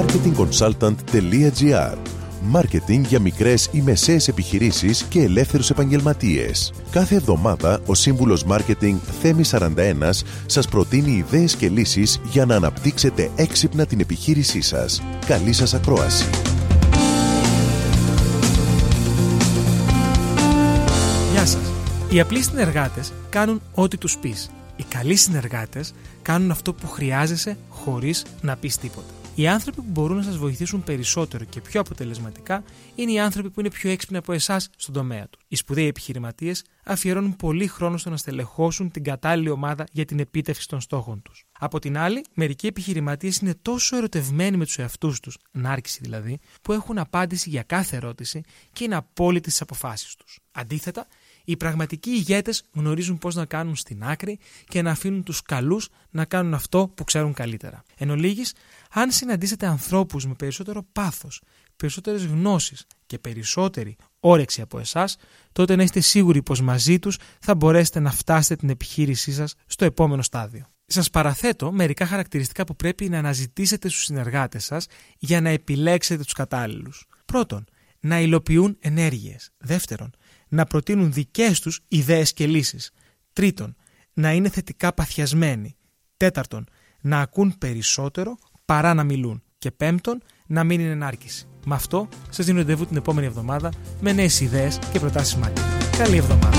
marketingconsultant.gr Μάρκετινγκ για μικρές ή μεσαίες επιχειρήσεις και ελεύθερους επαγγελματίες. Κάθε εβδομάδα ο σύμβουλος Μάρκετινγκ Θέμη 41 σας προτείνει ιδέες και λύσεις για να αναπτύξετε έξυπνα την επιχείρησή σας. Καλή σας ακρόαση. Γεια σας. Οι απλοί συνεργάτες κάνουν ό,τι τους πεις. Οι καλοί συνεργάτες κάνουν αυτό που χρειάζεσαι χωρίς να πεις τίποτα. Οι άνθρωποι που μπορούν να σας βοηθήσουν περισσότερο και πιο αποτελεσματικά είναι οι άνθρωποι που είναι πιο έξυπνοι από εσάς στον τομέα του. Οι σπουδαίοι επιχειρηματίες αφιερώνουν πολύ χρόνο στο να στελεχώσουν την κατάλληλη ομάδα για την επίτευξη των στόχων τους. Από την άλλη, μερικοί επιχειρηματίες είναι τόσο ερωτευμένοι με τους εαυτούς τους, νάρκηση δηλαδή, που έχουν απάντηση για κάθε ερώτηση και είναι απόλυτοι στις αποφάσεις τους. Αντίθετα, οι πραγματικοί ηγέτες γνωρίζουν πώς να κάνουν στην άκρη και να αφήνουν τους καλούς να κάνουν αυτό που ξέρουν καλύτερα. Εν ολίγης, αν συναντήσετε ανθρώπους με περισσότερο πάθος, περισσότερες γνώσεις και περισσότερη όρεξη από εσάς, τότε να είστε σίγουροι πως μαζί τους θα μπορέσετε να φτάσετε την επιχείρησή σας στο επόμενο στάδιο. Σας παραθέτω μερικά χαρακτηριστικά που πρέπει να αναζητήσετε στους συνεργάτες σας για να επιλέξετε τους κατάλληλους. Πρώτον, να υλοποιούν ενέργειες. Δεύτερον, να προτείνουν δικές τους ιδέες και λύσεις. Τρίτον, να είναι θετικά παθιασμένοι. Τέταρτον, να ακούν περισσότερο παρά να μιλούν. Και πέμπτον, να μην είναι ενάρκηση. Με αυτό σας δίνω ραντεβού την επόμενη εβδομάδα με νέες ιδέες και προτάσεις marketing. Καλή εβδομάδα.